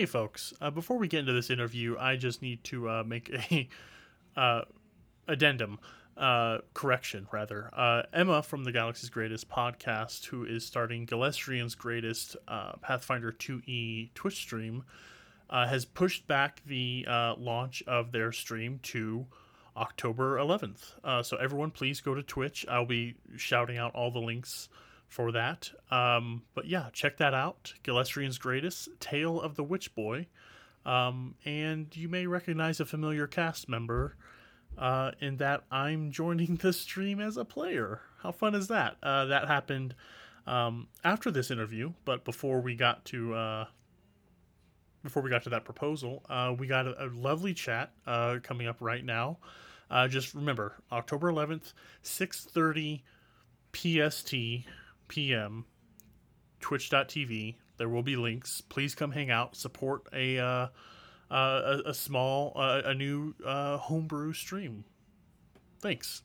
Hey, folks. Uh, before we get into this interview, I just need to uh, make a uh, addendum, uh, correction rather. Uh, Emma from the Galaxy's Greatest podcast, who is starting Galestrian's Greatest uh, Pathfinder 2e Twitch stream, has pushed back the launch of their stream to October 11th. so everyone, please go to Twitch. I'll be shouting out all the links for that. Um, but yeah, check that out. Galestrian's Greatest, Tale of the Witch Boy. Um, and you may recognize a familiar cast member uh, in that I'm joining the stream as a player. How fun is that? Uh, that happened um, after this interview, but before we got to uh, before we got to that proposal, uh, we got a, a lovely chat uh, coming up right now. Uh, just remember, October 11th, 6:30 PST p.m. Twitch.tv. There will be links. Please come hang out. Support a uh, uh, a, small uh, a new uh, homebrew stream. Thanks.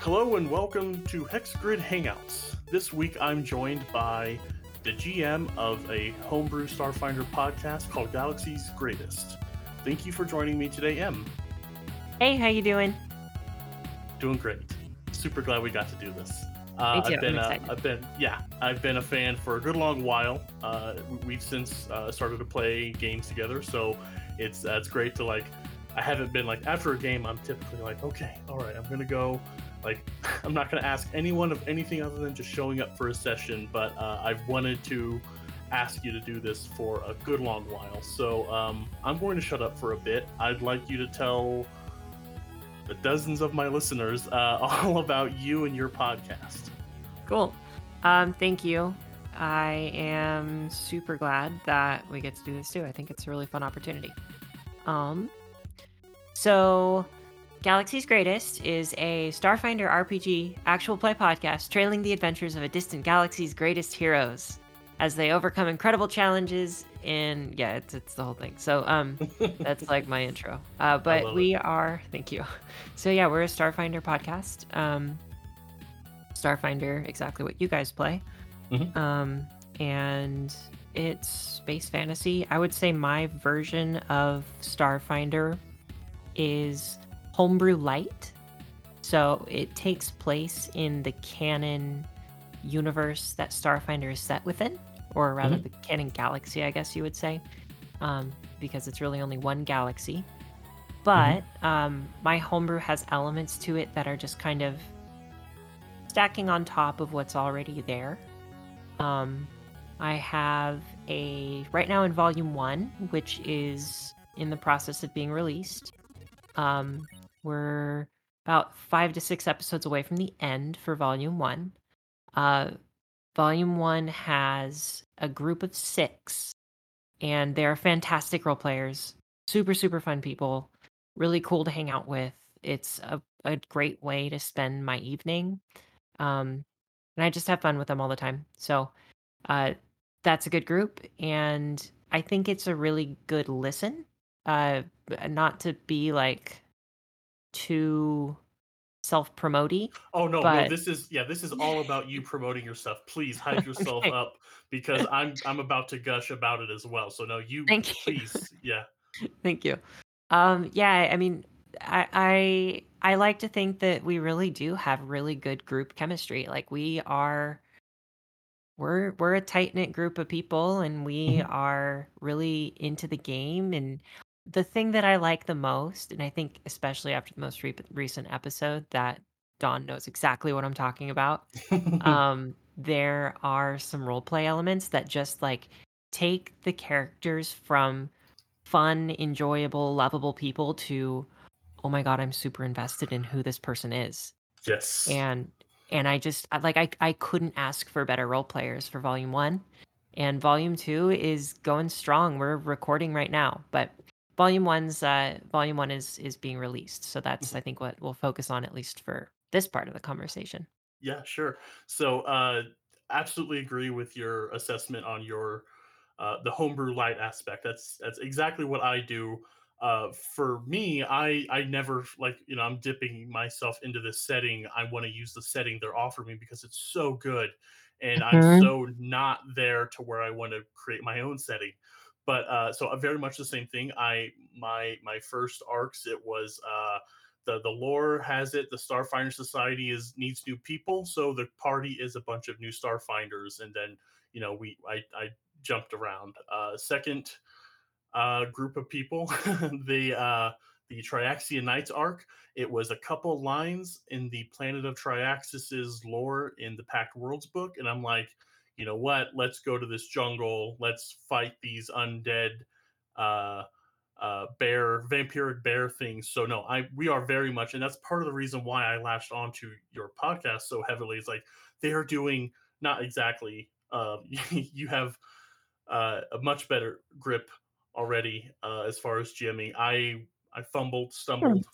Hello and welcome to Hexgrid Hangouts. This week I'm joined by the GM of a homebrew Starfinder podcast called Galaxy's Greatest. Thank you for joining me today, Em. Hey, how you doing? Doing great. Super glad we got to do this. Uh, me too. I've been, uh. I've been, yeah, I've been a fan for a good long while. Uh, we've since uh, started to play games together, so it's uh, it's great to like. I haven't been like after a game. I'm typically like, okay, all right, I'm gonna go. Like, I'm not gonna ask anyone of anything other than just showing up for a session. But uh, I've wanted to ask you to do this for a good long while. So um, I'm going to shut up for a bit. I'd like you to tell the dozens of my listeners uh, all about you and your podcast. Cool. Um, thank you. I am super glad that we get to do this too. I think it's a really fun opportunity. Um, so Galaxy's Greatest is a Starfinder RPG actual play podcast trailing the adventures of a distant galaxy's greatest heroes as they overcome incredible challenges and yeah it's, it's the whole thing. So um that's like my intro. Uh but we it. are thank you. So yeah we're a starfinder podcast. Um starfinder exactly what you guys play. Mhm. um and it's space fantasy. I would say my version of starfinder is homebrew light. So it takes place in the canon universe that starfinder is set within or rather Mhm. the canon galaxy, I guess you would say, um, because it's really only one galaxy. But um, my homebrew has elements to it that are just kind of stacking on top of what's already there. Um, I have a right now in volume one, which is in the process of being released. Um, we're about five to six episodes away from the end for volume one. Uh, volume one has a group of six, and they're fantastic role players, super, super fun people, really cool to hang out with. It's a, a great way to spend my evening. Um, and I just have fun with them all the time. So uh, that's a good group. And I think it's a really good listen. Uh, not to be like too self promoty. Oh no, no, this is yeah, this is all about you promoting yourself. Please hype yourself Okay. up because I'm I'm about to gush about it as well. So no, you Thank you. please, yeah. Thank you. Um, yeah, I mean, I, I I like to think that we really do have really good group chemistry. Like we are, we're we're a tight knit group of people, and we Mhm. are really into the game. And the thing that I like the most, and I think especially after the most re- recent episode, that Dawn knows exactly what I'm talking about um there are some role play elements that just like take the characters from fun enjoyable lovable people to oh my god i'm super invested in who this person is yes. and and i just like i i couldn't ask for better role players for volume 1 and volume 2 is going strong we're recording right now but volume 1's uh volume 1 is is being released so that's i think what we'll focus on at least for this part of the conversation Yeah, sure. So, uh, absolutely agree with your assessment on your uh, the homebrew light aspect. That's that's exactly what I do. uh, for me, I I never like you know I'm dipping myself into this setting. I want to use the setting they're offering me because it's so good, and I'm Mhm. so not there to where I want to create my own setting. But uh, so uh, very much the same thing. I my my first arcs it was uh, the the lore has it the Starfinder Society is needs new people, so the party is a bunch of new Starfinders, and then you know we I I jumped around. Uh, second uh, group of people, the uh, the Triaxian Knights arc. It was a couple lines in the Planet of Triaxus's lore in the Pact Worlds book, and I'm like, you know what? Let's go to this jungle. Let's fight these undead uh, uh, bear, vampiric bear things. So no, I we are very much, and that's part of the reason why I latched onto your podcast so heavily. Is like they are doing not exactly. Uh, you have uh, a much better grip already uh, as far as GMing. I I fumbled, stumbled.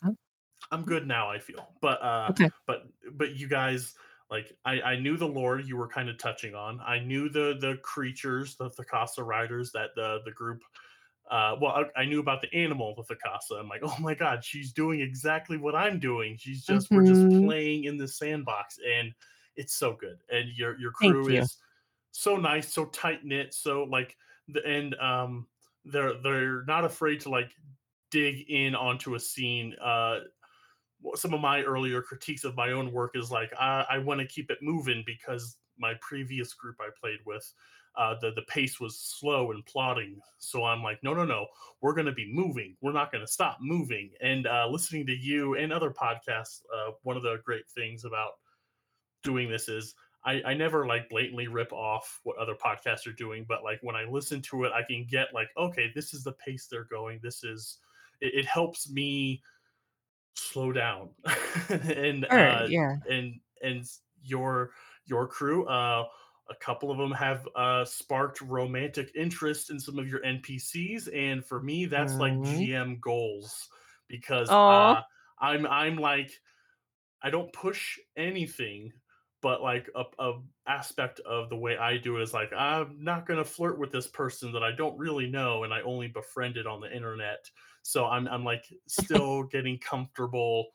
I'm good now. I feel, but uh, Okay. but but you guys like I, I knew the lore you were kind of touching on. I knew the the creatures, the Thakassa riders that the the group. Uh, well, I, I knew about the animal, the Thakassa. I'm like, oh my god, she's doing exactly what I'm doing. She's just we're just Mhm. playing in the sandbox, and it's so good. And your your crew you. is so nice, so tight knit, so like the and um they're they're not afraid to like dig in onto a scene. Uh, some of my earlier critiques of my own work is like I, I want to keep it moving because my previous group I played with, uh, the the pace was slow and plodding. So I'm like, no, no, no, we're going to be moving. We're not going to stop moving. And uh, listening to you and other podcasts, uh, one of the great things about doing this is I, I never like blatantly rip off what other podcasts are doing, but like when I listen to it, I can get like, okay, this is the pace they're going. This is it, it helps me slow down and uh yeah. and and your your crew uh a couple of them have uh sparked romantic interest in some of your npcs and for me that's like Mhm. gm goals because uh i'm i'm like I don't push anything, but like a, a aspect of the way I do it is like I'm not gonna flirt with this person that I don't really know and I only befriended on the internet. So I'm I'm like still getting comfortable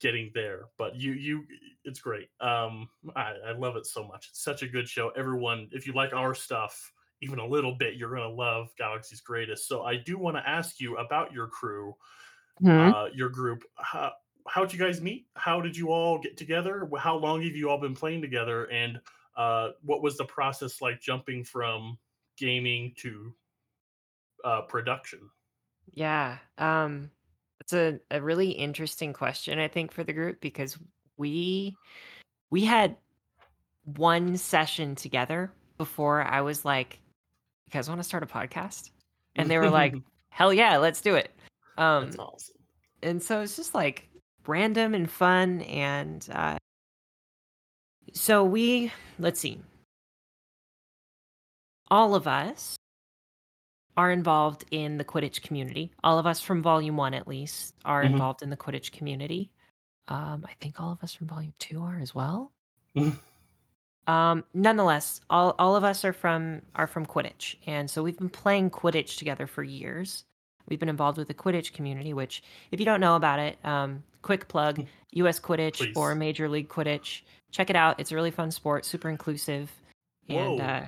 getting there. But you you it's great. Um I, I love it so much. It's such a good show. Everyone, if you like our stuff even a little bit, you're gonna love Galaxy's Greatest. So I do want to ask you about your crew Mhm. uh, your group. How, how'd you guys meet? How did you all get together? How long have you all been playing together? And uh, what was the process like jumping from gaming to uh, production? Yeah. Um, it's a, a really interesting question, I think, for the group because we we had one session together before I was like, "You guys want to start a podcast?" And they were like, "Hell yeah, let's do it." Um, That's awesome. and so it's just like random and fun and uh so we let's see all of us are involved in the quidditch community. All of us from volume one at least are Mhm. involved in the quidditch community. Um i think all of us from volume two are as well. Mhm. um nonetheless all, all of us are from are from quidditch. And so we've been playing quidditch together for years. We've been involved with the quidditch community which if you don't know about it um quick plug US Quidditch or major league quidditch. Check it out. It's a really fun sport super inclusive. And uh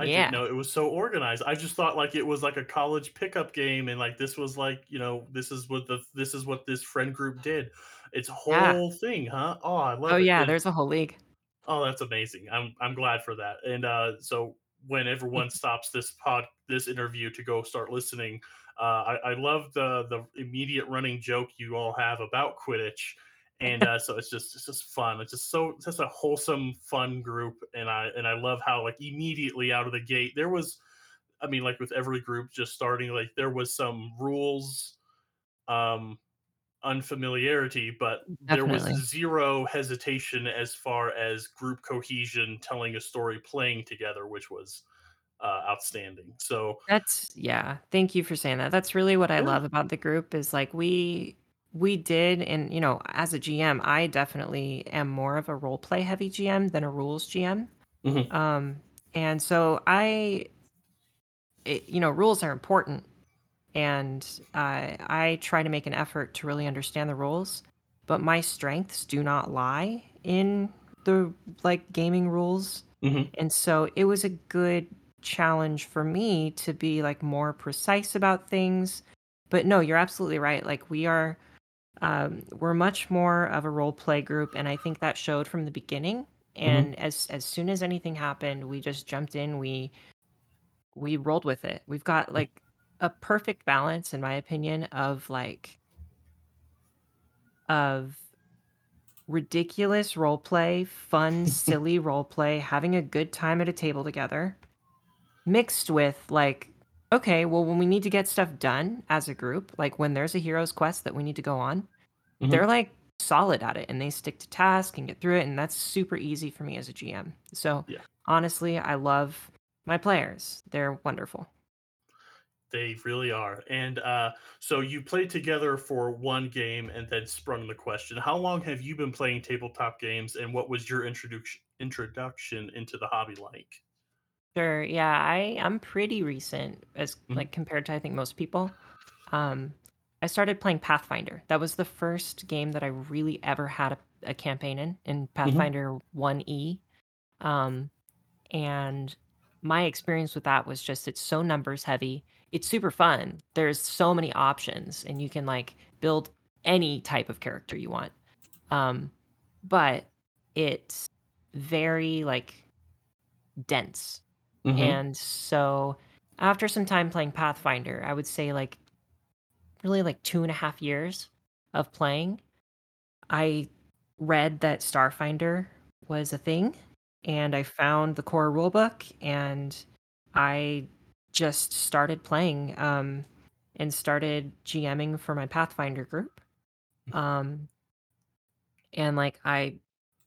I yeah. didn't know it was so organized. I just thought like it was like a college pickup game, and like this was like you know this is what the this is what this friend group did. It's a yeah whole thing, huh? Oh, I love oh it. yeah And there's a whole league Oh, that's amazing. I'm I'm glad for that. And uh, so when everyone stops this pod this interview to go start listening, uh, I, I love the the immediate running joke you all have about Quidditch. And uh, so it's just it's just fun. It's just so it's just a wholesome, fun group, and I and I love how like immediately out of the gate there was, I mean, like with every group just starting, like there was some rules, um, unfamiliarity, but there was zero hesitation as far as group cohesion, telling a story, playing together, which was uh, outstanding. So That's yeah. Thank you for saying that. That's really what I yeah, love about the group is like we we did and you know, as a GM, I definitely am more of a role play heavy GM than a rules GM. Mhm. Um and so I it, you know, rules are important, and uh, I try to make an effort to really understand the rules. But my strengths do not lie in the like gaming rules, hmm and so it was a good challenge for me to be like more precise about things. But no, you're absolutely right. Like we are, um, we're much more of a role play group, and I think that showed from the beginning. And as as soon as anything happened, we just jumped in. We we rolled with it. We've got like a perfect balance, in my opinion, of like of ridiculous role play, fun, silly role play, having a good time at a table together, mixed with like, okay, well, when we need to get stuff done as a group, like when there's a hero's quest that we need to go on, Mhm. they're like solid at it and they stick to task and get through it. And that's super easy for me as a GM. So Yeah. honestly, I love my players. They're wonderful. They really are. And uh, so you played together for one game and then sprung the question. How long have you been playing tabletop games and what was your introduction introduction into the hobby like? Sure. Yeah, I I'm pretty recent as Mhm. like compared to I think most people. Um, I started playing Pathfinder. That was the first game that I really ever had a, a campaign in in Pathfinder 1E. Um, and my experience with that was just it's so numbers heavy. It's super fun. There's so many options and you can like build any type of character you want. Um, but it's very like dense Mhm. and so after some time playing Pathfinder, I would say like really like two and a half years of playing, I read that Starfinder was a thing and I found the core rulebook and I just started playing um, and started GMing for my Pathfinder group. Um, and like I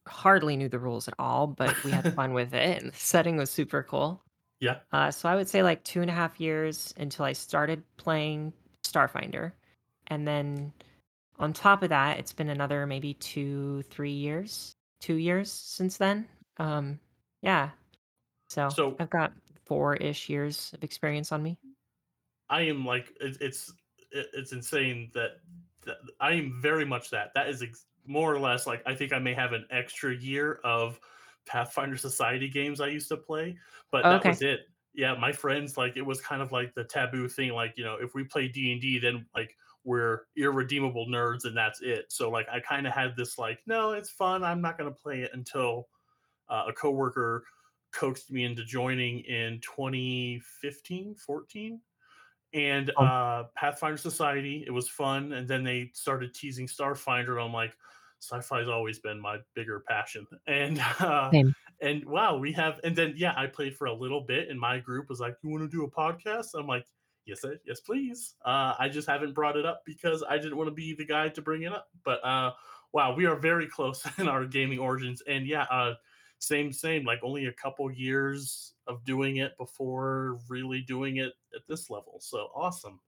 hardly knew the rules at all, but we had fun with it and the setting was super cool. Yeah. Uh, so I would say like two and a half years until I started playing Starfinder. And then on top of that, it's been another maybe two, three years, two years since then. Um, yeah. So, So- I've got four ish years of experience on me. I am like it, it's it, it's insane that, that I am very much that. That is ex- more or less like I think I may have an extra year of Pathfinder Society games I used to play, but that was it. Yeah, my friends like it was kind of like the taboo thing. Like you know, if we play D and D, then like we're irredeemable nerds and that's it. So like I kind of had this like, no, it's fun. I'm not gonna play it until uh, a coworker coaxed me into joining in 2015, 14 and Oh. uh, Pathfinder Society. It was fun, and then they started teasing Starfinder. And I'm like, sci-fi's always been my bigger passion, and uh, and wow, we have. And then yeah, I played for a little bit, and my group was like, "You want to do a podcast?" I'm like, "Yes, I- yes, please." Uh, I just haven't brought it up because I didn't want to be the guy to bring it up. But uh, wow, we are very close in our gaming origins, and yeah. Uh, same same like only a couple years of doing it before really doing it at this level so awesome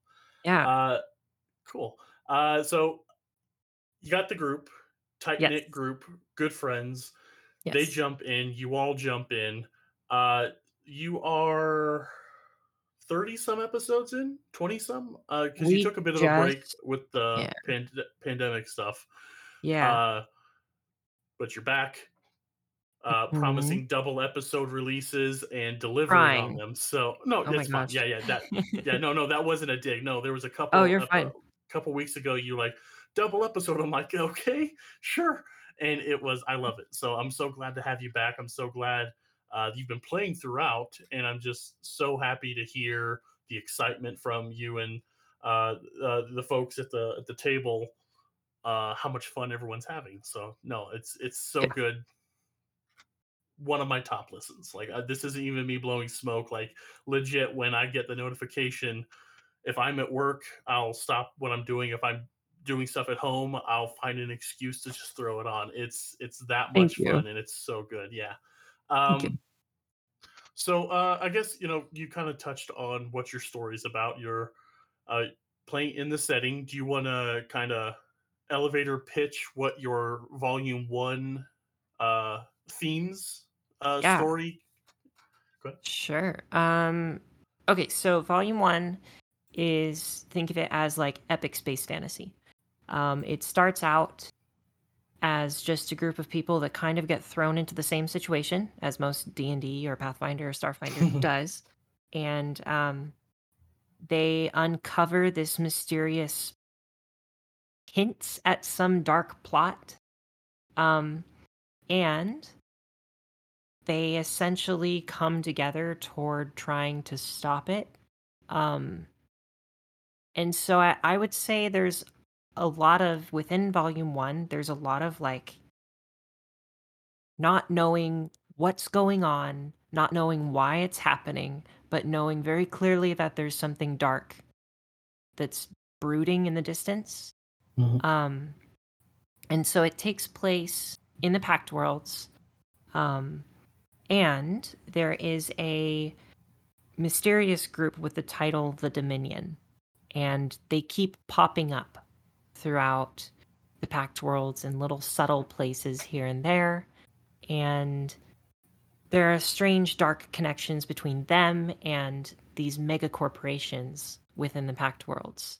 Yeah. uh cool uh so you got the group tight knit Yes. group good friends yes. they jump in you all jump in uh you are 30 some episodes in 20 some uh because you took a bit of a break with the yeah. pand- pandemic stuff Yeah. uh, but you're back, uh, Mhm. promising double episode releases and delivering on them. So no, Oh it's fine. Yeah, yeah, that, yeah, no, no, that wasn't a dig. No, there was a couple. Oh, you're ep- fine. couple weeks ago, you like double episode. I'm like, okay, sure, and it was. I love it. So I'm so glad to have you back. I'm so glad uh, you've been playing throughout, and I'm just so happy to hear the excitement from you and uh, uh, the folks at the at the table uh, how much fun everyone's having. So no, it's it's so Yeah. good. One of my top listens. Like uh, this isn't even me blowing smoke. Like legit, when I get the notification, if I'm at work, I'll stop what I'm doing. If I'm doing stuff at home, I'll find an excuse to just throw it on. It's it's that much fun and it's so good. Yeah. Um, so uh, I guess you know you kind of touched on what your story is about. You're uh, playing in the setting. Do you want to kind of elevator pitch what your volume one uh, themes uh, Yeah. story? Sure. Um okay, so volume 1 is think of it as like epic space fantasy. Um, it starts out as just a group of people that kind of get thrown into the same situation as most D&D or Pathfinder or Starfinder does. And um, they uncover this mysterious hints at some dark plot. Um, and they essentially come together toward trying to stop it. Um, and so I, I would say there's a lot of within volume one, there's a lot of like not knowing what's going on, not knowing why it's happening, but knowing very clearly that there's something dark that's brooding in the distance. Mhm. Um, and so it takes place in the Pact Worlds. Um, and there is a mysterious group with the title The Dominion. And they keep popping up throughout the Pact Worlds in little subtle places here and there. And there are strange, dark connections between them and these mega corporations within the Pact Worlds.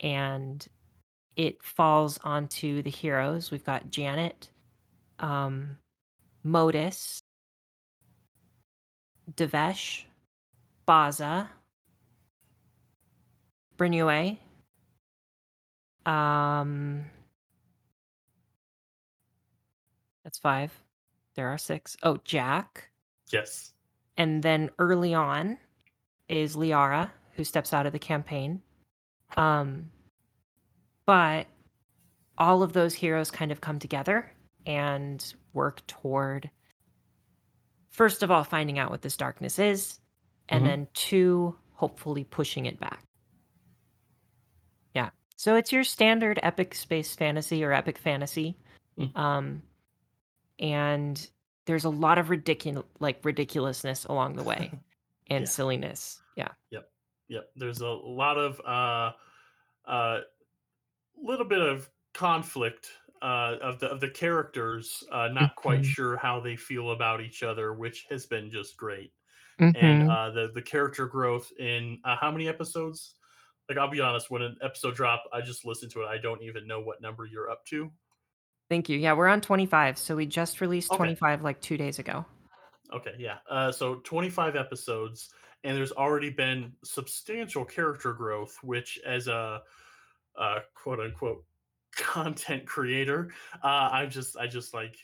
And it falls onto the heroes. We've got Janet, um, Modus, Devesh, Baza, Brinue, um, that's five. There are six. Oh, Jack. Yes. And then early on is Liara, who steps out of the campaign. Um, but all of those heroes kind of come together and work toward, first of all, finding out what this darkness is, and Mhm. then two, hopefully pushing it back. So it's your standard epic space fantasy or epic fantasy. Mm. Um, and there's a lot of ridiculous like ridiculousness along the way and Yeah. silliness. Yeah. Yep. Yep. There's a lot of uh uh little bit of conflict uh of the of the characters uh not quite Mhm. sure how they feel about each other, which has been just great. Mhm. And uh the the character growth in uh, how many episodes? Like I'll be honest, when an episode drop, I just listen to it. I don't even know what number you're up to. Thank you. Yeah, we're on 25. So we just released Okay. 25 like two days ago. Okay, yeah. Uh, so 25 episodes, and there's already been substantial character growth, which, as a, uh quote unquote content creator, uh, I just, I just like,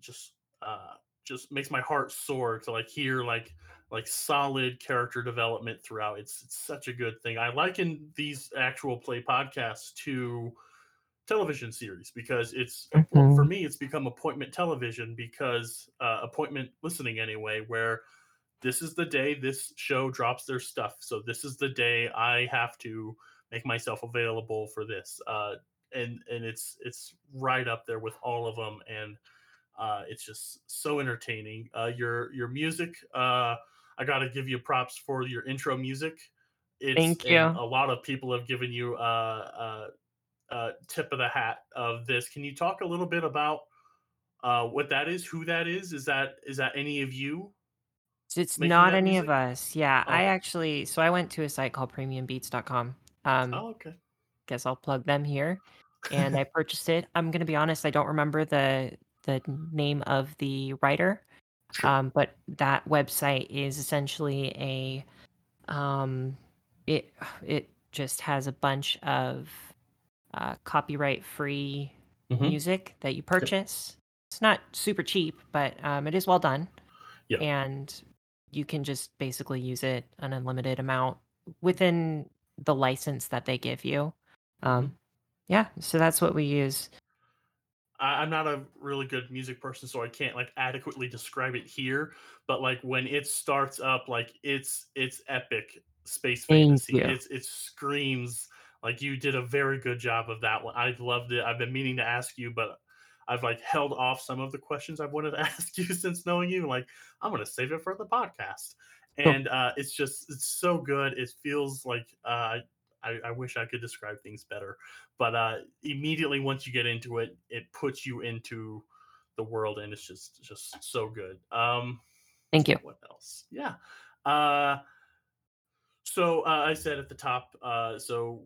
just, uh, just makes my heart soar to like hear like, like solid character development throughout. It's, it's such a good thing. I liken these actual play podcasts to television series because it's well, for me it's become appointment television because uh, appointment listening anyway where this is the day this show drops their stuff so this is the day i have to make myself available for this uh, and and it's it's right up there with all of them and uh, it's just so entertaining uh, your your music uh, i gotta give you props for your intro music it's Thank you. a lot of people have given you uh, uh, uh, tip of the hat of this. Can you talk a little bit about uh, what that is, who that is? Is that is that any of you? It's not any music? of us. Yeah, I actually so I went to a site called premiumbeats.com. Um Oh, okay. guess I'll plug them here. And I purchased it. I'm going to be honest, I don't remember the the name of the writer. Sure. Um but that website is essentially a um it it just has a bunch of uh, copyright free Mhm. music that you purchase. It's not super cheap, but um, it is well done. Yeah. And you can just basically use it an unlimited amount within the license that they give you. Um, yeah, so that's what we use. I, I'm not a really good music person, so I can't like adequately describe it here. But like when it starts up, like it's it's epic space fantasy. It's it screams like you did a very good job of that one. I loved it. I've been meaning to ask you, but I've like held off some of the questions I've wanted to ask you since knowing you. Like I'm gonna save it for the podcast. And uh, it's just it's so good. It feels like uh, I, I wish I could describe things better but uh immediately once you get into it it puts you into the world and it's just just so good um Thank you. what else yeah uh So uh, I said at the top. Uh, so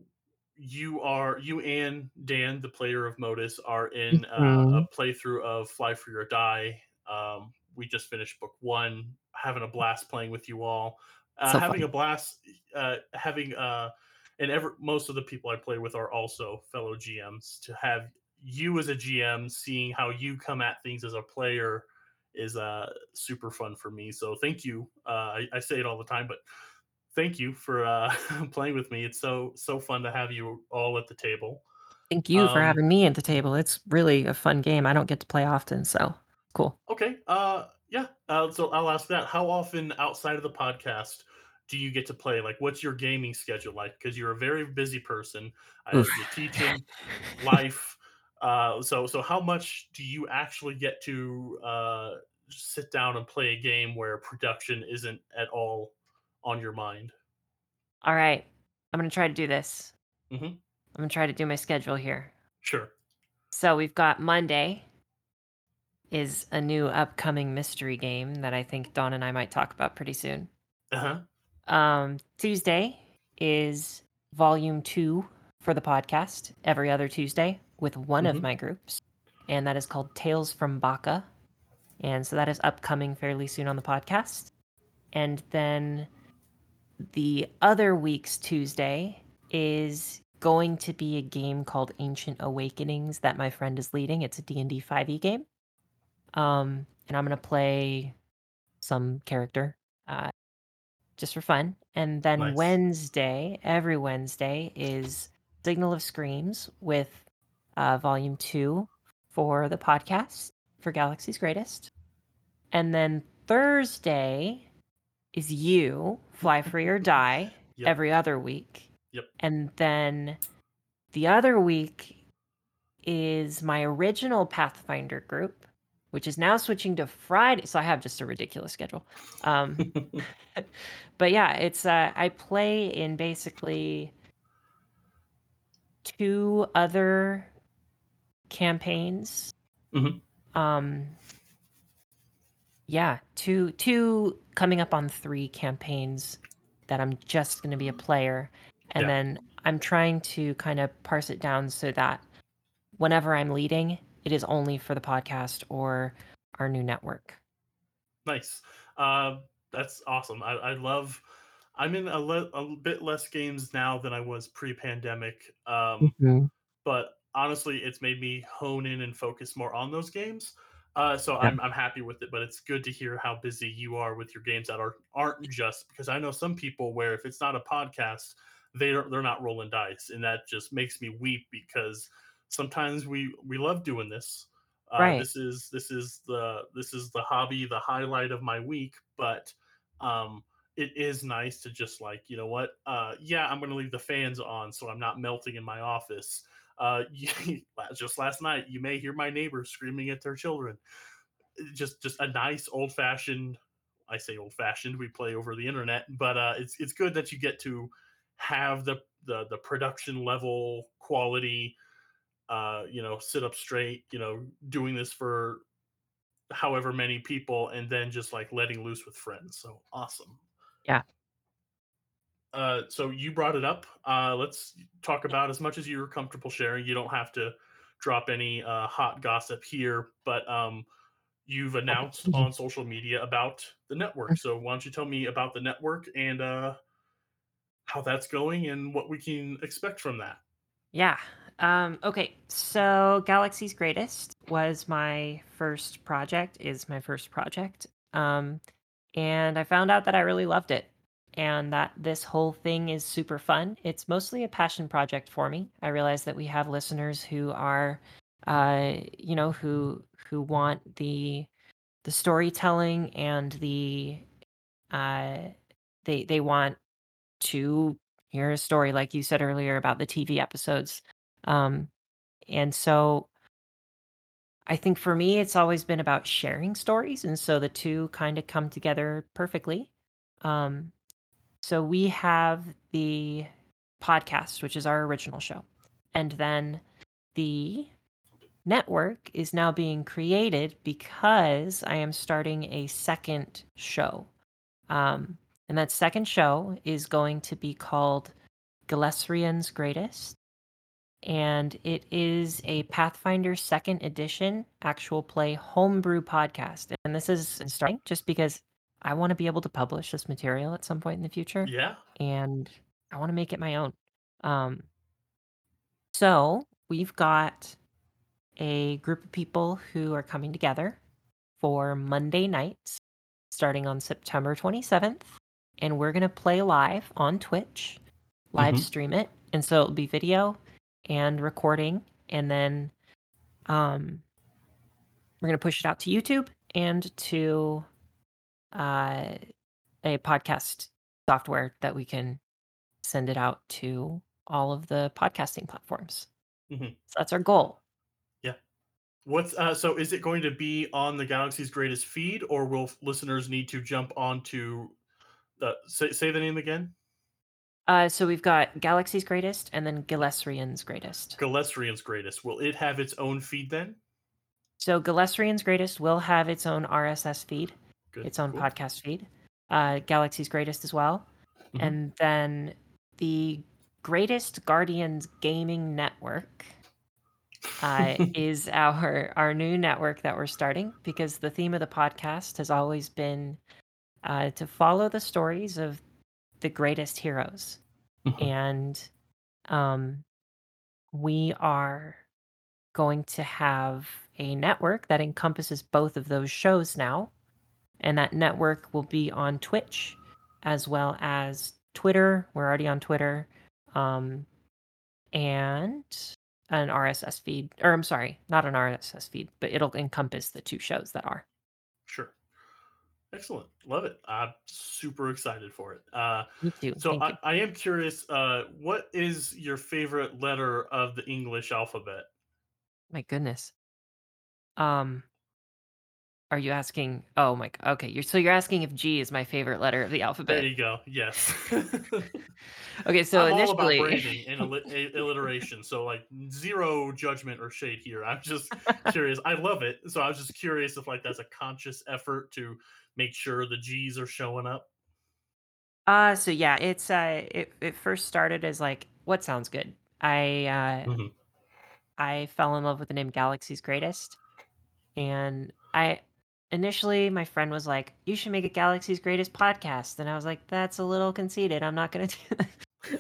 you are you and Dan, the player of Modus, are in uh, Mhm. a playthrough of Fly Free or Die. Um, we just finished book one, having a blast playing with you all, uh, So having fun. a blast, uh, having uh, and ever most of the people I play with are also fellow GMs. To have you as a GM, seeing how you come at things as a player is uh, super fun for me. So thank you. Uh, I, I say it all the time, but thank you for uh, playing with me. It's so so fun to have you all at the table. Thank you for Um, having me at the table. It's really a fun game. I don't get to play often, so cool. okay, uh, yeah. Uh, so I'll ask that. How often outside of the podcast do you get to play? Like, what's your gaming schedule like? Because you're a very busy person. I you're teaching, life. Uh, so so how much do you actually get to uh, sit down and play a game where production isn't at all on your mind? All right. I'm going to try to do this. hmm I'm going to try to do my schedule here. Sure. So we've got Monday is a new upcoming mystery game that I think Dawn and I might talk about pretty soon. Uh huh. Um, Tuesday is volume two for the podcast every other Tuesday with one Mhm. of my groups, and that is called Tales from Baka. And so that is upcoming fairly soon on the podcast. And then the other week's Tuesday is going to be a game called Ancient Awakenings that my friend is leading. It's a D&D 5e game. Um, and I'm going to play some character just for fun. And then Nice. Wednesday, every Wednesday, is Signal of Screams with uh, Volume 2 for the podcast for Galaxy's Greatest. And then Thursday is you, Fly Free or Die, Yep. every other week. Yep. And then the other week is my original Pathfinder group, which is now switching to Friday. So I have just a ridiculous schedule. Um, but yeah, it's uh, I play in basically two other campaigns. Mhm. Um, yeah, two two coming up on three campaigns that I'm just going to be a player, and Yeah. then I'm trying to kind of parse it down so that whenever I'm leading, it is only for the podcast or our new network. Nice. Uh, that's awesome. I, I love. I'm in a, le- a bit less games now than I was pre-pandemic. Um, but honestly, it's made me hone in and focus more on those games. Uh, so Yeah. I'm I'm happy with it. But it's good to hear how busy you are with your games that are aren't just because I know some people where if it's not a podcast, they are they're not rolling dice, and that just makes me weep because sometimes we we love doing this. Uh, Right. This is this is the this is the hobby, the highlight of my week. But um, it is nice to just like you know what? Uh, yeah, I'm going to leave the fans on so I'm not melting in my office. Uh, you, just last night, you may hear my neighbors screaming at their children. Just just a nice old fashioned. I say old fashioned. We play over the internet, but uh, it's it's good that you get to have the the the production level quality uh, you know, sit up straight, you know, doing this for however many people and then just like letting loose with friends. So awesome. Yeah. Uh, so you brought it up. Uh, let's talk about as much as you're comfortable sharing. You don't have to drop any uh, hot gossip here, but um, you've announced on social media about the network. So why don't you tell me about the network and uh, how that's going and what we can expect from that? Yeah. Um, okay. So Galaxy's Greatest was my first project, is my first project. Um, and I found out that I really loved it and that this whole thing is super fun. It's mostly a passion project for me. I realize that we have listeners who are uh, you know, who who want the the storytelling and the uh they they want to hear a story like you said earlier about the TV episodes. Um, and so I think for me, it's always been about sharing stories. And so the two kind of come together perfectly. Um, so we have the podcast, which is our original show. And then the network is now being created because I am starting a second show. Um, And that second show is going to be called Galesrian's Greatest. And it is a Pathfinder second edition actual play homebrew podcast. And this is starting just because I want to be able to publish this material at some point in the future. Yeah. And I want to make it my own. Um, so we've got a group of people who are coming together for Monday nights starting on September 27th. And we're going to play live on Twitch, live Mhm. stream it. And so it'll be video and recording. And then um, we're going to push it out to YouTube and to uh, a podcast software that we can send it out to all of the podcasting platforms. Mhm. So that's our goal. Yeah. What's uh, so? Is it going to be on the Galaxy's Greatest feed, or will listeners need to jump onto the say, say the name again? Uh, so we've got Galaxy's Greatest and then Galesrian's Greatest. Galesrian's Greatest. Will it have its own feed then? So Galesrian's Greatest will have its own RSS feed, Good. its own cool. podcast feed. Uh, Galaxy's Greatest as well. Mhm. And then the Greatest Guardians Gaming Network uh, is our our new network that we're starting because the theme of the podcast has always been uh, to follow the stories of the greatest heroes, Mhm. and um, we are going to have a network that encompasses both of those shows now, and that network will be on Twitch as well as Twitter. We're already on Twitter, um, and an RSS feed, or I'm sorry, not an RSS feed, but it'll encompass the two shows that are. Excellent. Love it. I'm super excited for it. Uh, Me too. so I. I am curious. Uh, what is your favorite letter of the English alphabet? My goodness. Um, are you asking? Oh my. Okay, you're so you're asking if G is my favorite letter of the alphabet. There you go. Yes. Okay, so I'm all about initially, branding and alli- alliteration. So like zero judgment or shade here. I'm just curious. I love it. So I was just curious if like that's a conscious effort to make sure the G's are showing up. uh, so yeah, it's uh, it it first started as like what sounds good. I uh, Mhm. I fell in love with the name Galaxy's Greatest, and I initially my friend was like, "You should make a Galaxy's Greatest podcast," and I was like, "That's a little conceited. I'm not gonna do that."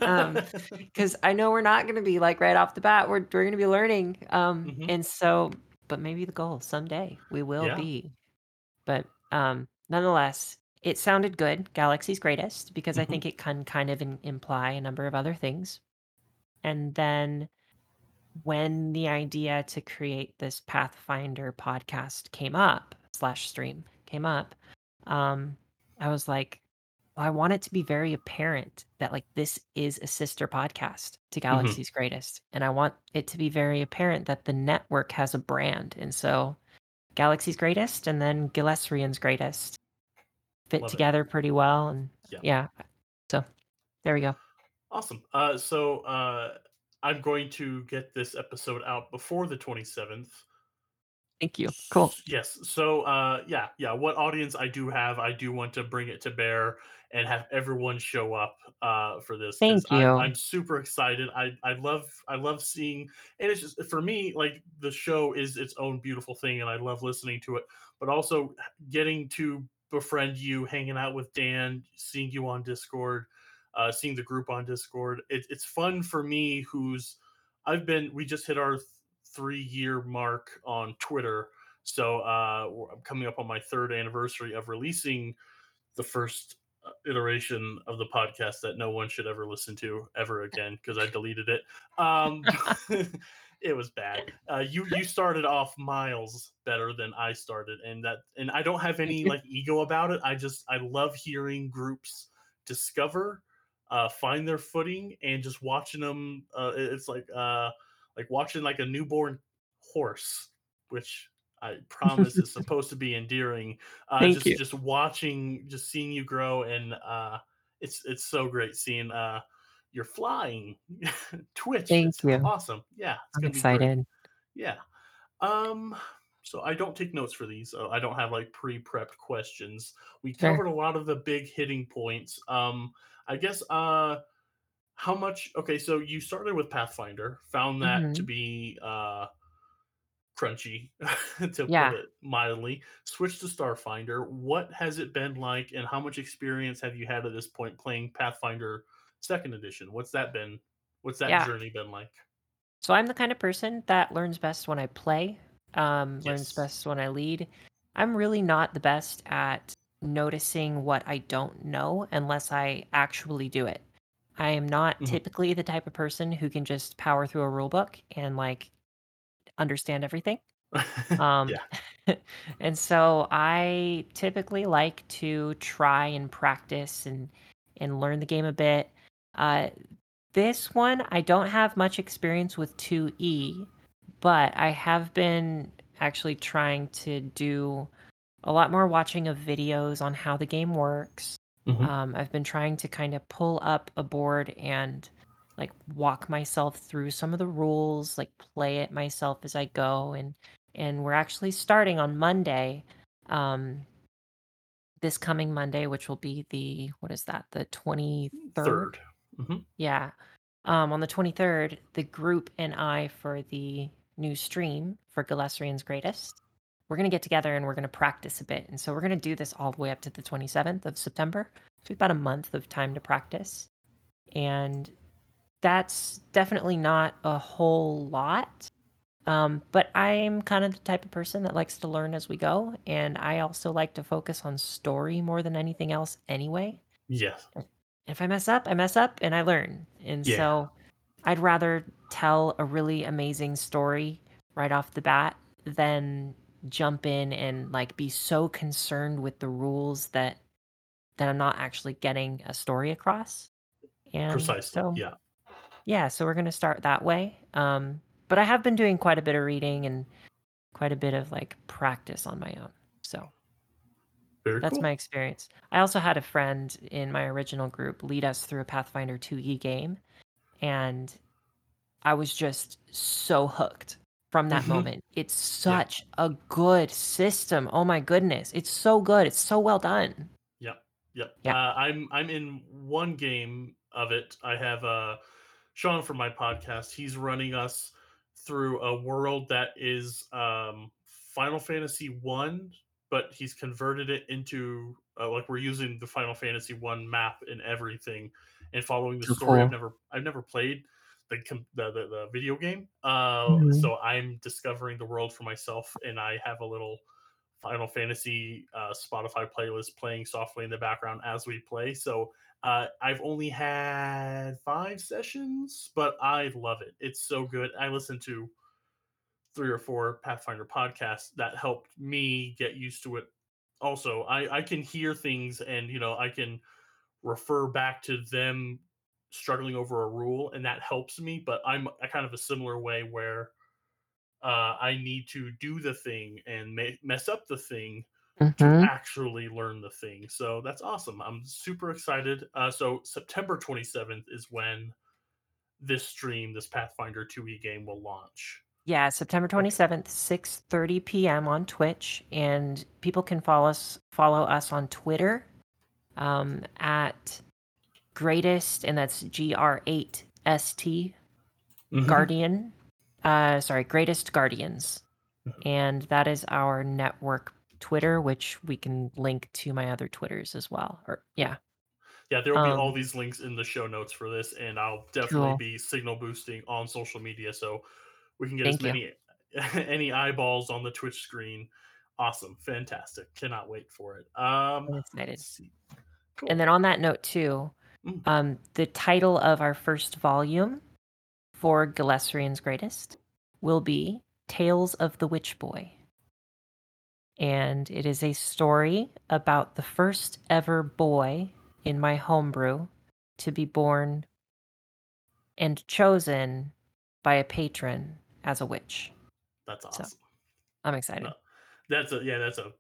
um, because I know we're not going to be like right off the bat. We're we're going to be learning, um, Mhm. and so, but maybe the goal someday we will Yeah. be. But um, nonetheless, it sounded good. Galaxy's greatest because I Mhm. think it can kind of in, imply a number of other things. And then when the idea to create this Pathfinder podcast came up slash stream came up, um, I was like, well, I want it to be very apparent that like this is a sister podcast to Galaxy's Greatest, and I want it to be very apparent that the network has a brand, and so Galaxy's Greatest and then Galesrian's Greatest fit Love it. together pretty well, and Yeah. yeah, so there we go. Awesome. Uh, so uh, I'm going to get this episode out before the 27th. Thank you. Cool. Yes. So, uh, yeah, yeah. What audience I do have, I do want to bring it to bear and have everyone show up uh, for this. Thank I'm, you. I'm super excited. I, I love I love seeing, and it's just for me like the show is its own beautiful thing, and I love listening to it. But also getting to befriend you, hanging out with Dan, seeing you on Discord, uh, seeing the group on Discord. It, it's fun for me, who's I've been. We just hit our three year mark on Twitter. So uh, I'm coming up on my third anniversary of releasing the first uh, iteration of the podcast that no one should ever listen to ever again because I deleted it. Um, it was bad. Uh, you you started off miles better than I started, and that and I don't have any like ego about it. I just I love hearing groups discover, uh, find their footing, and just watching them. Uh, it's like uh, like watching like a newborn horse, which I promise is supposed to be endearing. Uh, Thank just you. just watching, just seeing you grow, and uh, it's it's so great seeing uh, you're flying. Twitch, Thank it's you. awesome. Yeah, it's I'm gonna be great. excited. Yeah. Um. So I don't take notes for these. So I don't have like pre-prepped questions. We Sure. covered a lot of the big hitting points. Um, I guess uh, how much? Okay, so you started with Pathfinder, found that to hmm be uh crunchy, to put it mildly. Switched to Starfinder. What has it been like, and how much experience have you had at this point playing Pathfinder Second Edition? What's that been? What's that Yeah. journey been like? So I'm the kind of person that learns best when I play, um, learns best when I lead. I'm really not the best at noticing what I don't know unless I actually do it. I am not Mhm. typically the type of person who can just power through a rule book and like understand everything. Um, yeah. and so I typically like to try and practice and and learn the game a bit. Uh, this one I don't have much experience with 2E, but I have been actually trying to do a lot more watching of videos on how the game works. Mhm. Um, I've been trying to kind of pull up a board and like walk myself through some of the rules, like play it myself as I go and and we're actually starting on Monday. Um this coming Monday, which will be the what is that? The 23rd? Third. Mhm. Yeah. Um on the 23rd, the group and I for the new stream for Golarion's Greatest. We're going to get together and we're going to practice a bit. And so we're going to do this all the way up to the 27th of September. So we've about a month of time to practice. And that's definitely not a whole lot. Um, but I'm kind of the type of person that likes to learn as we go. And I also like to focus on story more than anything else anyway. Yes. If I mess up, I mess up and I learn. And Yeah. so I'd rather tell a really amazing story right off the bat than jump in and like be so concerned with the rules that that I'm not actually getting a story across. And Precisely. so Yeah. yeah, so we're going to start that way. Um, but I have been doing quite a bit of reading and quite a bit of like practice on my own. So Very that's cool. my experience. I also had a friend in my original group lead us through a Pathfinder 2e game, and I was just so hooked from that Mhm. moment. It's such a good system. Oh my goodness. It's so good. It's so well done. Yep. Yep. Yeah. Uh, I'm I'm in one game of it. I have uh Sean from my podcast. He's running us through a world that is um Final Fantasy 1, but he's converted it into uh, like we're using the Final Fantasy 1 map and everything and following the So story. I've never I've never played the the, the, the video game. Uh Mhm. so I'm discovering the world for myself and I have a little Final Fantasy uh, Spotify playlist playing softly in the background as we play. So uh, I've only had five sessions, but I love it. It's so good. I listen to three or four Pathfinder podcasts that helped me get used to it. Also, I, I can hear things and you know I can refer back to them struggling over a rule, and that helps me. But I'm a kind of a similar way where uh, I need to do the thing and ma- mess up the thing to Mhm. actually learn the thing. So that's awesome. I'm super excited. Uh, so September 27th is when this stream, this Pathfinder 2e game, will launch. Yeah, September Okay. 27th, 6:30 p.m. on Twitch and people can follow us follow us on Twitter um, at greatest and that's GR8ST Mhm. Guardian. Uh sorry, Greatest Guardians. And that is our network Twitter which we can link to my other Twitters as well. Or yeah. Yeah, there will be all Um these links in the show notes for this, and I'll definitely cool. be signal boosting on social media so we can get as Thank you. many any eyeballs on the Twitch screen. Awesome, fantastic! Cannot wait for it. Um, I'm excited. Cool. And then on that note too, Mm. um, the title of our first volume for Golarion's Greatest will be Tales of the Witch Boy. And it is a story about the first ever boy in my homebrew to be born and chosen by a patron as a witch. That's So awesome. I'm excited. No, that's a yeah, that's a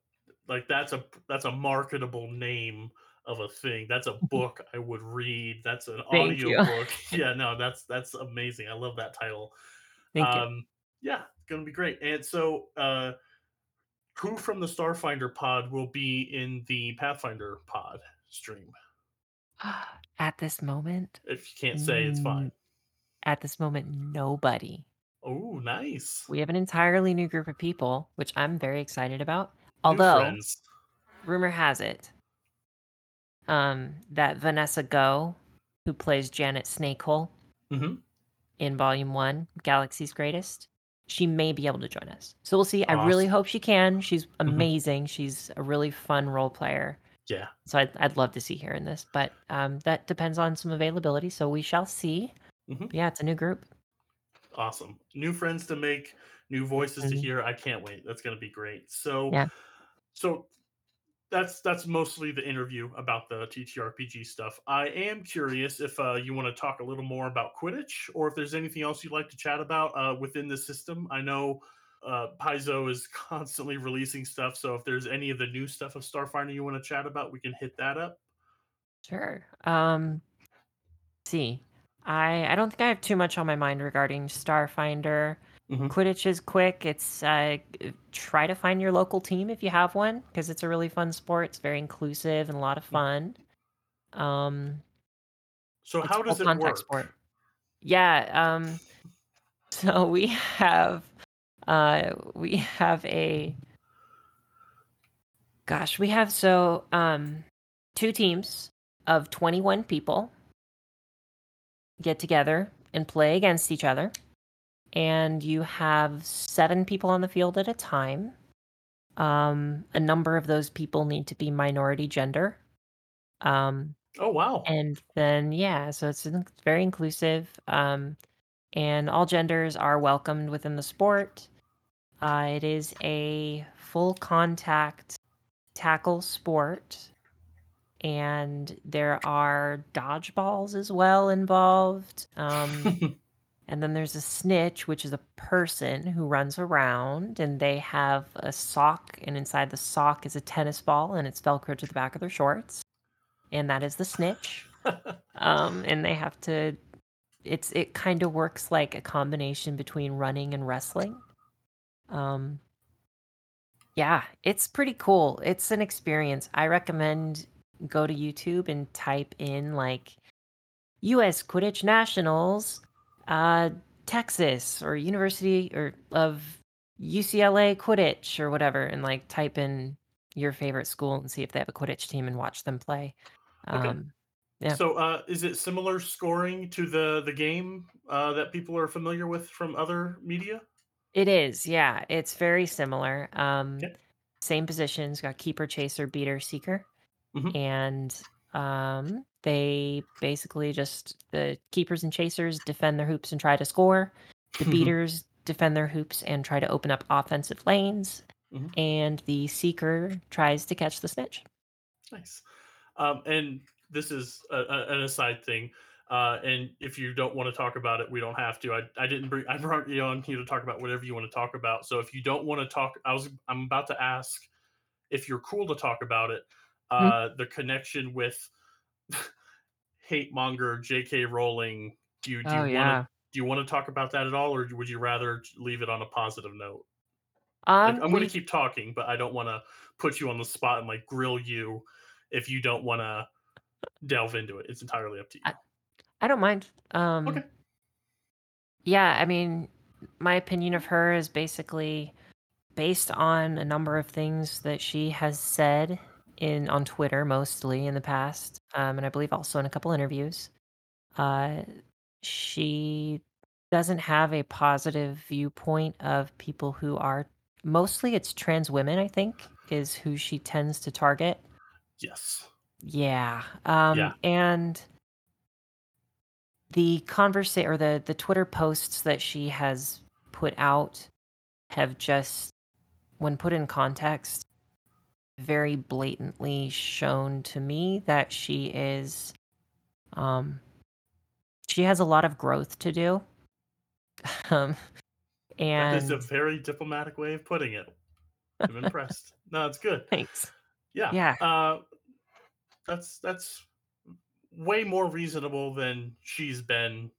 like that's a that's a marketable name of a thing. That's a book I would read. That's an Thank you. audio book. Yeah, no, that's that's amazing. I love that title. Thank you. Um, yeah, gonna be great. And so, uh, who from the Starfinder pod will be in the Pathfinder pod stream? At this moment, If you can't say, it's fine. at this moment, nobody. Oh, nice. We have an entirely new group of people, which I'm very excited about. Although, rumor has it um, that Vanessa Go, who plays Janet Snakehole Mhm. in Volume 1, Galaxy's Greatest, she may be able to join us. So we'll see. I really hope she can. She's Mm-hmm. amazing. She's a really fun role player. Yeah. So I'd, I'd love to see her in this, but um, that depends on some availability. So we shall see. Mhm. Yeah, it's a new group. Awesome. New friends to make, new voices to Mhm. hear. I can't wait. That's going to be great. So, Yeah. so that's that's mostly the interview about the TTRPG stuff. I am curious if uh, you want to talk a little more about Quidditch, or if there's anything else you'd like to chat about uh, within the system. I know uh, Paizo is constantly releasing stuff, so if there's any of the new stuff of Starfinder you want to chat about, we can hit that up. Sure. Um, see, I I don't think I have too much on my mind regarding Starfinder. Mhm. Quidditch is quick. It's uh, try to find your local team if you have one because it's a really fun sport. It's very inclusive and a lot of fun. Um, So how does it work? sport. Yeah. Um, so we have uh we have a gosh we have so um two teams of 21 people get together and play against each other and you have seven people on the field at a time. Um a number of those people need to be minority gender. Um Oh wow. and then yeah so it's, very inclusive. Um and all genders are welcomed within the sport. Uh, it is a full contact tackle sport and there are dodgeballs as well involved. Um and then there's a snitch which is a person who runs around and they have a sock and inside the sock is a tennis ball and it's velcro to the back of their shorts and that is the snitch. Um and they have to it's it kind of works like a combination between running and wrestling. Um yeah it's pretty cool. It's an experience. I recommend go to youtube and type in like US Quidditch nationals uh texas or university or of ucla quidditch or whatever and like type in your favorite school and see if they have a quidditch team and watch them play Okay. um Yeah. So, uh, is it similar scoring to the the game uh, that people are familiar with from other media? It is, yeah. It's very similar. Um, Okay. Same positions, got keeper, chaser, beater, seeker, Mhm. and um, they basically just the keepers and chasers defend their hoops and try to score. The beaters defend their hoops and try to open up offensive lanes, Mhm. and the seeker tries to catch the snitch. Nice. Um, and this is a, a, an aside thing. Uh, and if you don't want to talk about it, we don't have to. I, I didn't bring I brought you on here to talk about whatever you want to talk about. So if you don't want to talk, I was I'm about to ask if you're cool to talk about it. Mhm. Uh, the connection with hate monger J.K. Rowling. Do you do Oh, you yeah. want to do you want to talk about that at all, or would you rather leave it on a positive note? Um, Like, I'm going to keep talking, but I don't want to put you on the spot and like grill you if you don't want to delve into it. It's entirely up to you. I- I don't mind. Um, Okay. Yeah, I mean, my opinion of her is basically based on a number of things that she has said in on Twitter mostly in the past, um, and I believe also in a couple interviews. Uh, she doesn't have a positive viewpoint of people who are mostly it's trans women. I think is who she tends to target. Yes. Yeah. Um Yeah. and the conversa or the the Twitter posts that she has put out have just when put in context very blatantly shown to me that she is um she has a lot of growth to do. um and That is a very diplomatic way of putting it. I'm impressed. no, it's good. thanks. Yeah. Yeah. Uh, that's that's way more reasonable than she's been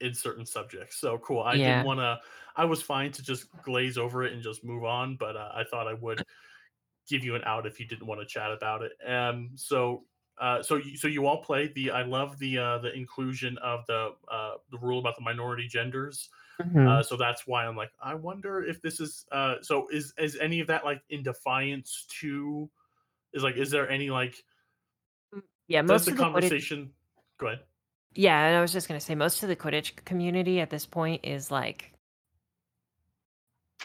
in certain subjects. So cool. I Yeah. didn't want to. I was fine to just glaze over it and just move on, but uh, I thought I would give you an out if you didn't want to chat about it. Um, so. Uh, so you, so you all play the I love the uh, the inclusion of the uh, the rule about the minority genders. Mhm. Uh, so that's why I'm like I wonder if this is uh, so is is any of that like in defiance to is like is there any like Yeah, does most the of the Quidditch conversation go ahead Yeah, and I was just gonna say most of the Quidditch community at this point is like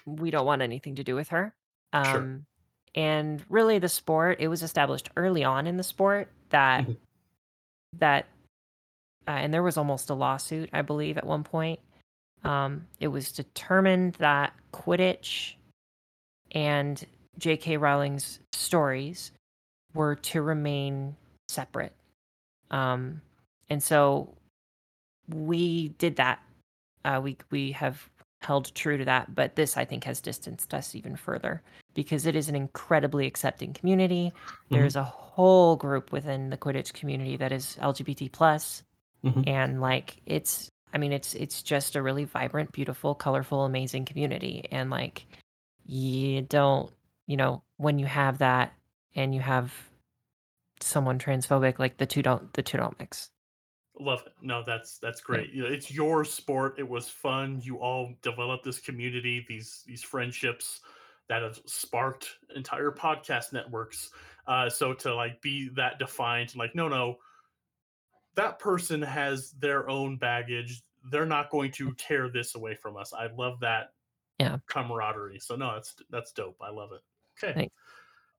we don't want anything to do with her. Sure. And really, the sport it was established early on in the sport that Mhm. that, uh, and there was almost a lawsuit, I believe, at one point. Um, it was determined that Quidditch and J.K. Rowling's stories were to remain separate. Um, and so we did that. Uh, we we have held true to that, but this I think has distanced us even further because it is an incredibly accepting community. There's a whole group within the Quidditch community that is LGBT plus, Mhm. and like it's I mean it's it's just a really vibrant, beautiful, colorful, amazing community, and like you don't you know when you have that and you have someone transphobic like the two don't the two don't mix. Love it. No, that's that's great. It's your sport. It was fun. You all developed this community, these these friendships that have sparked entire podcast networks. Uh, so to like be that defined, like no, no, that person has their own baggage. They're not going to tear this away from us. I love that Yeah. camaraderie. So no, that's that's dope. I love it. Okay, Thanks.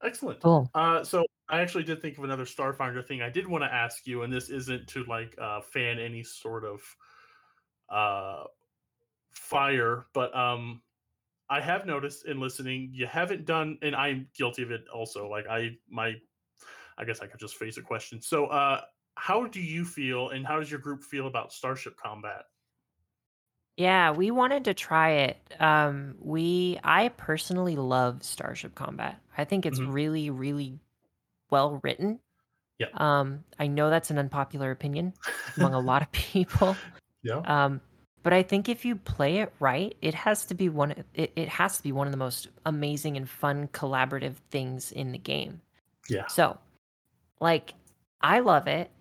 excellent. Cool. Uh, so I actually did think of another Starfinder thing I did want to ask you, and this isn't to like uh, fan any sort of uh, fire, but um, I have noticed in listening you haven't done, and I'm guilty of it also. Like I, my, I guess I could just face a question. So, uh, how do you feel, and how does your group feel about Starship Combat? Yeah, we wanted to try it. Um, we I personally love Starship Combat. I think it's Mhm. really, really well written. Yeah. Um, I know that's an unpopular opinion among a lot of people. Yeah. Um, but I think if you play it right, it has to be one it, it has to be one of the most amazing and fun collaborative things in the game. Yeah. So, like, I love it.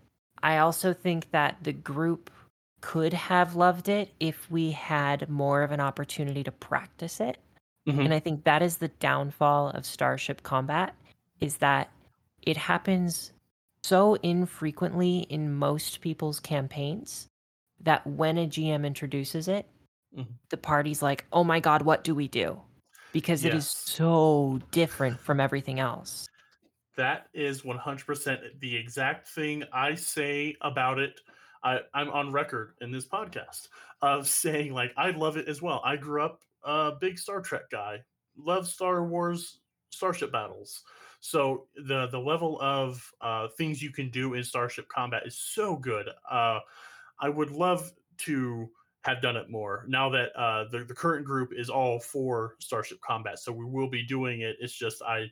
I also think that the group could have loved it if we had more of an opportunity to practice it. Mhm. And I think that is the downfall of Starship Combat is that it happens so infrequently in most people's campaigns that when a GM introduces it, Mhm. the party's like, "Oh my god, what do we do?" Because it is so different from everything else. That is 100% the exact thing I say about it. I, I'm on record in this podcast of saying, like, I love it as well. I grew up a big Star Trek guy, love Star Wars starship battles. So the the level of uh, things you can do in Starship Combat is so good. Uh, I would love to have done it more. Now that uh, the the current group is all for Starship Combat, so we will be doing it. It's just I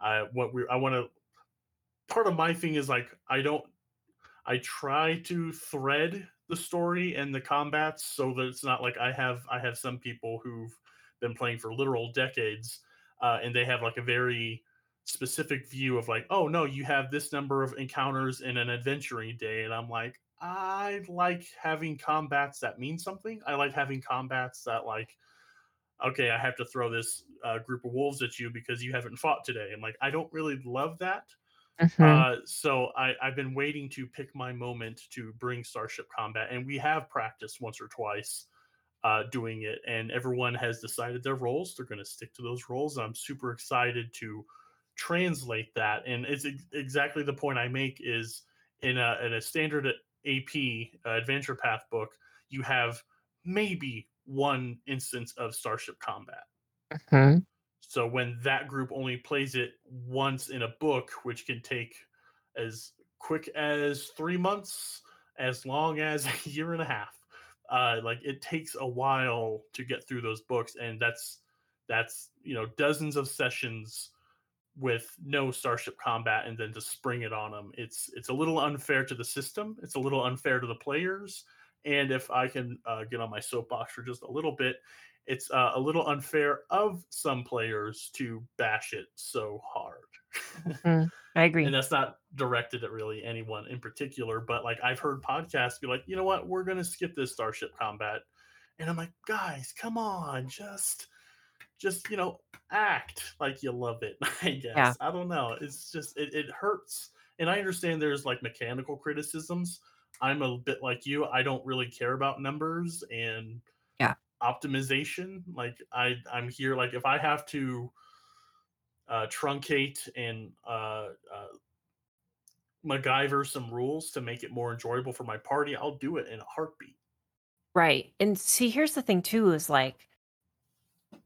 I what we I want to. Part of my thing is like I don't. I try to thread the story and the combats so that it's not like I have I have some people who've been playing for literal decades, uh, and they have like a very specific view of like, oh no, you have this number of encounters in an adventuring day, and I'm like, I like having combats that mean something. I like having combats that like okay, I have to throw this uh, group of wolves at you because you haven't fought today. I'm like, I don't really love that. Uh, so I, I've been waiting to pick my moment to bring Starship Combat, and we have practiced once or twice uh, doing it, and everyone has decided their roles. They're going to stick to those roles. I'm super excited to translate that, and it's ex- exactly the point I make is in a in a standard AP uh, Adventure Path book, you have maybe one instance of Starship Combat. Mhm. So when that group only plays it once in a book, which can take as quick as three months, as long as a year and a half, uh, like it takes a while to get through those books, and that's that's you know dozens of sessions with no starship combat and then to spring it on them it's it's a little unfair to the system it's a little unfair to the players And if I can uh, get on my soapbox for just a little bit, it's uh, a little unfair of some players to bash it so hard. Mm, I agree. and that's not directed at really anyone in particular, but like I've heard podcasts be like, you know what, we're gonna skip this Starship Combat, and I'm like, guys, come on, just, just you know, act like you love it. I guess Yeah. I don't know. It's just it, it hurts, and I understand there's like mechanical criticisms. I'm a bit like you. I don't really care about numbers and Yeah. optimization. Like I, I'm here. Like if I have to uh, truncate and uh, uh, MacGyver some rules to make it more enjoyable for my party, I'll do it in a heartbeat. Right. And see, here's the thing too is like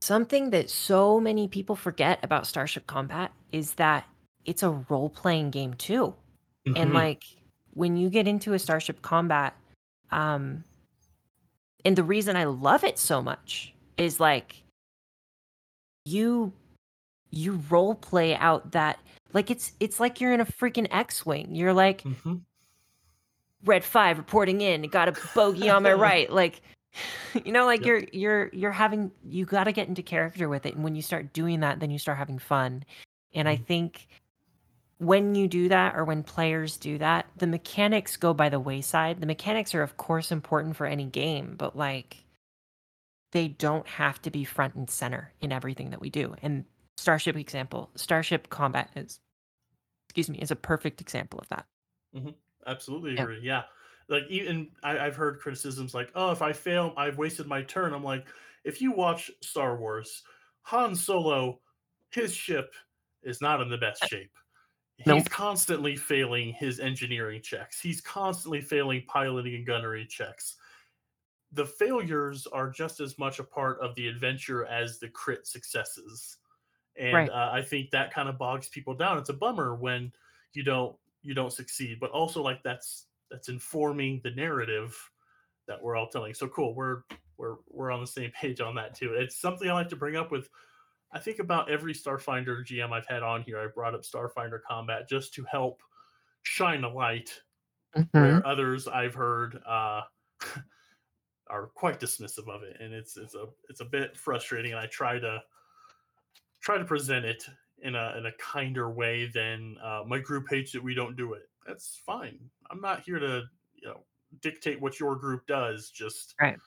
something that so many people forget about Starship Combat is that it's a role-playing game too. And Mhm. like when you get into a Starship Combat, um and the reason I love it so much is like you you role play out that like it's it's like you're in a freaking X-wing. You're like Mhm. red five reporting in got a bogey on my right like you know like Yep. you're you're you're having you got to get into character with it and when you start doing that then you start having fun and i Mhm. think when you do that or when players do that the mechanics go by the wayside the mechanics are of course important for any game but like they don't have to be front and center in everything that we do and starship example starship combat is excuse me is a perfect example of that Absolutely Yeah. agree. Yeah. Like even I, I've heard criticisms like, "Oh, if I fail, I've wasted my turn." I'm like, if you watch Star Wars, Han Solo, his ship is not in the best shape. He's Nope. constantly failing his engineering checks. He's constantly failing piloting and gunnery checks. The failures are just as much a part of the adventure as the crit successes. And Right. uh, I think that kind of bogs people down. It's a bummer when you don't you don't succeed, but also like that's that's informing the narrative that we're all telling. So cool. We're we're we're on the same page on that too. It's something I like to bring up with I think about every Starfinder GM I've had on here. I brought up Starfinder combat just to help shine a light where others I've heard uh, are quite dismissive of it, and it's it's a it's a bit frustrating. And I try to try to present it in a in a kinder way than uh, my group hates it. We don't do it. That's fine. I'm not here to you know dictate what your group does. Just Right.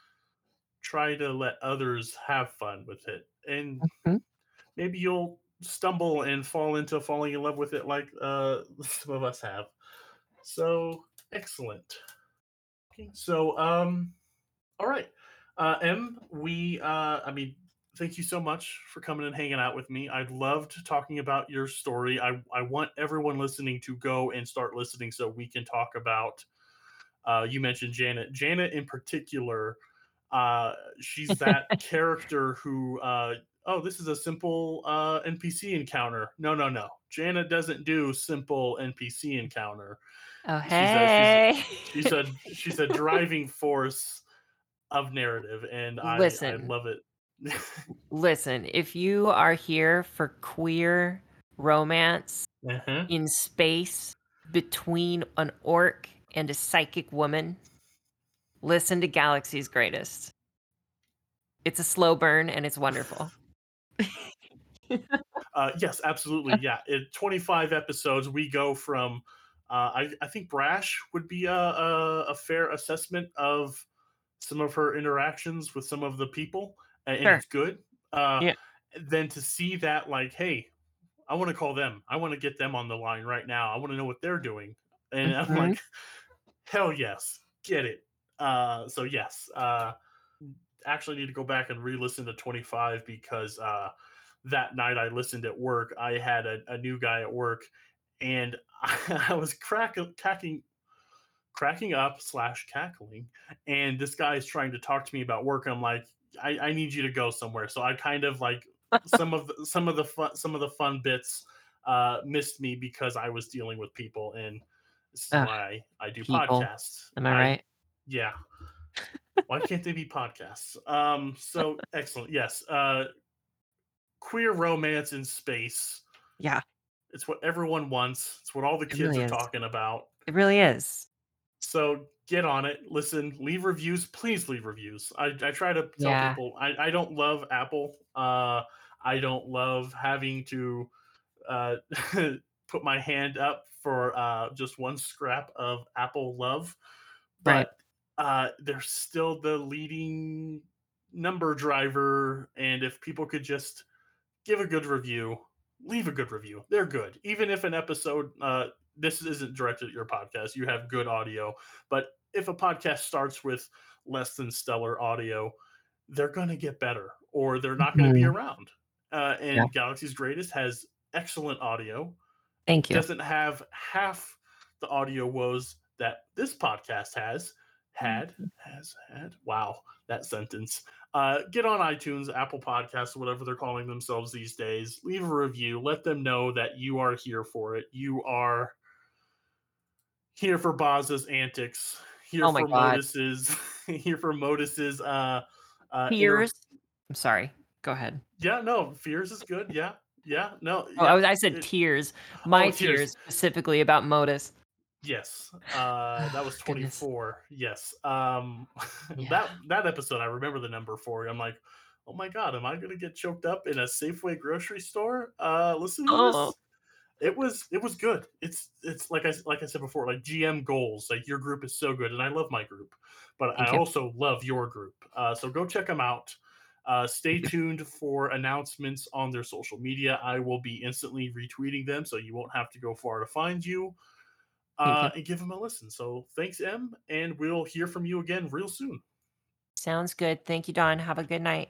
try to let others have fun with it, and Mhm. maybe you'll stumble and fall into falling in love with it like uh, some of us have. So excellent. Okay, so um, all right, uh, M, we uh, I mean, thank you so much for coming and hanging out with me. I loved talking about your story. I I want everyone listening to go and start listening so we can talk about. Uh, you mentioned Janet. Janet in particular, uh, she's that character who. Uh, oh, this is a simple uh, NPC encounter. No, no, no. Janet doesn't do simple NPC encounter. Oh, She's a- hey. She's a she's a driving force of narrative, and I, I love it. Listen, if you are here for queer romance uh-huh. in space between an orc and a psychic woman, listen to Galaxy's Greatest. It's a slow burn and it's wonderful. Uh, yes, absolutely. Yeah, in 25 episodes, we go from. Uh, I, I think Brash would be a, a, a fair assessment of some of her interactions with some of the people, and, and Sure. it's good. Uh, Yeah. Then to see that, like, hey, I want to call them. I want to get them on the line right now. I want to know what they're doing, and I'm Mhm. like, hell yes, get it. Uh, so yes, uh, actually need to go back and re-listen to 25 because uh, that night I listened at work. I had a, a new guy at work, and I, was crack, cracking, cracking up slash cackling, and this guy is trying to talk to me about work. I'm like, I, I need you to go somewhere. So I kind of like some of the, some of the fun some of the fun bits uh, missed me because I was dealing with people, and this is Ugh, why I, I do people. podcasts. Am I right? Yeah. Why can't they be podcasts? Um, so excellent. Yes. Uh queer romance in space. Yeah, It's what everyone wants. It's what all the kids really are is. talking about. it really is. So get on it, listen, leave reviews. Please leave reviews. I, I try to tell Yeah. people I, I don't love Apple. Uh, I don't love having to uh, put my hand up for uh, just one scrap of Apple love, Right. but uh, they're still the leading number driver. And if people could just give a good review, leave a good review, they're good. Even if an episode, uh, this isn't directed at your podcast, you have good audio, but if a podcast starts with less than stellar audio, they're going to get better or they're not going to be Mhm. around. Uh, and Yeah. Galaxy's Greatest has excellent audio Thank you. doesn't have half the audio woes that this podcast has had has had wow that sentence uh get on itunes apple podcasts whatever they're calling themselves these days leave a review let them know that you are here for it you are here for Baz's antics here Oh my for God. modus's here for modus's uh uh inter- Fears. I'm sorry. Go ahead. yeah no fears is good yeah yeah no Oh, I, was, I said it- tears. My Oh, tears. fears specifically about Modus. Yes, uh, that was 24. Goodness. Yes, um, Yeah. that that episode I remember the number for. I'm like, oh my god, am I gonna get choked up in a Safeway grocery store? Uh, listen to Oh. this. It was it was good. It's it's like I like I said before, like GM goals. Like your group is so good, and I love my group, but Thank I you. also love your group. Uh, so go check them out. Uh, stay tuned for announcements on their social media. I will be instantly retweeting them, so you won't have to go far to find you. Uh, you. and give them a listen. So thanks, Em, and we'll hear from you again real soon. Sounds good. Thank you, Don. Have a good night.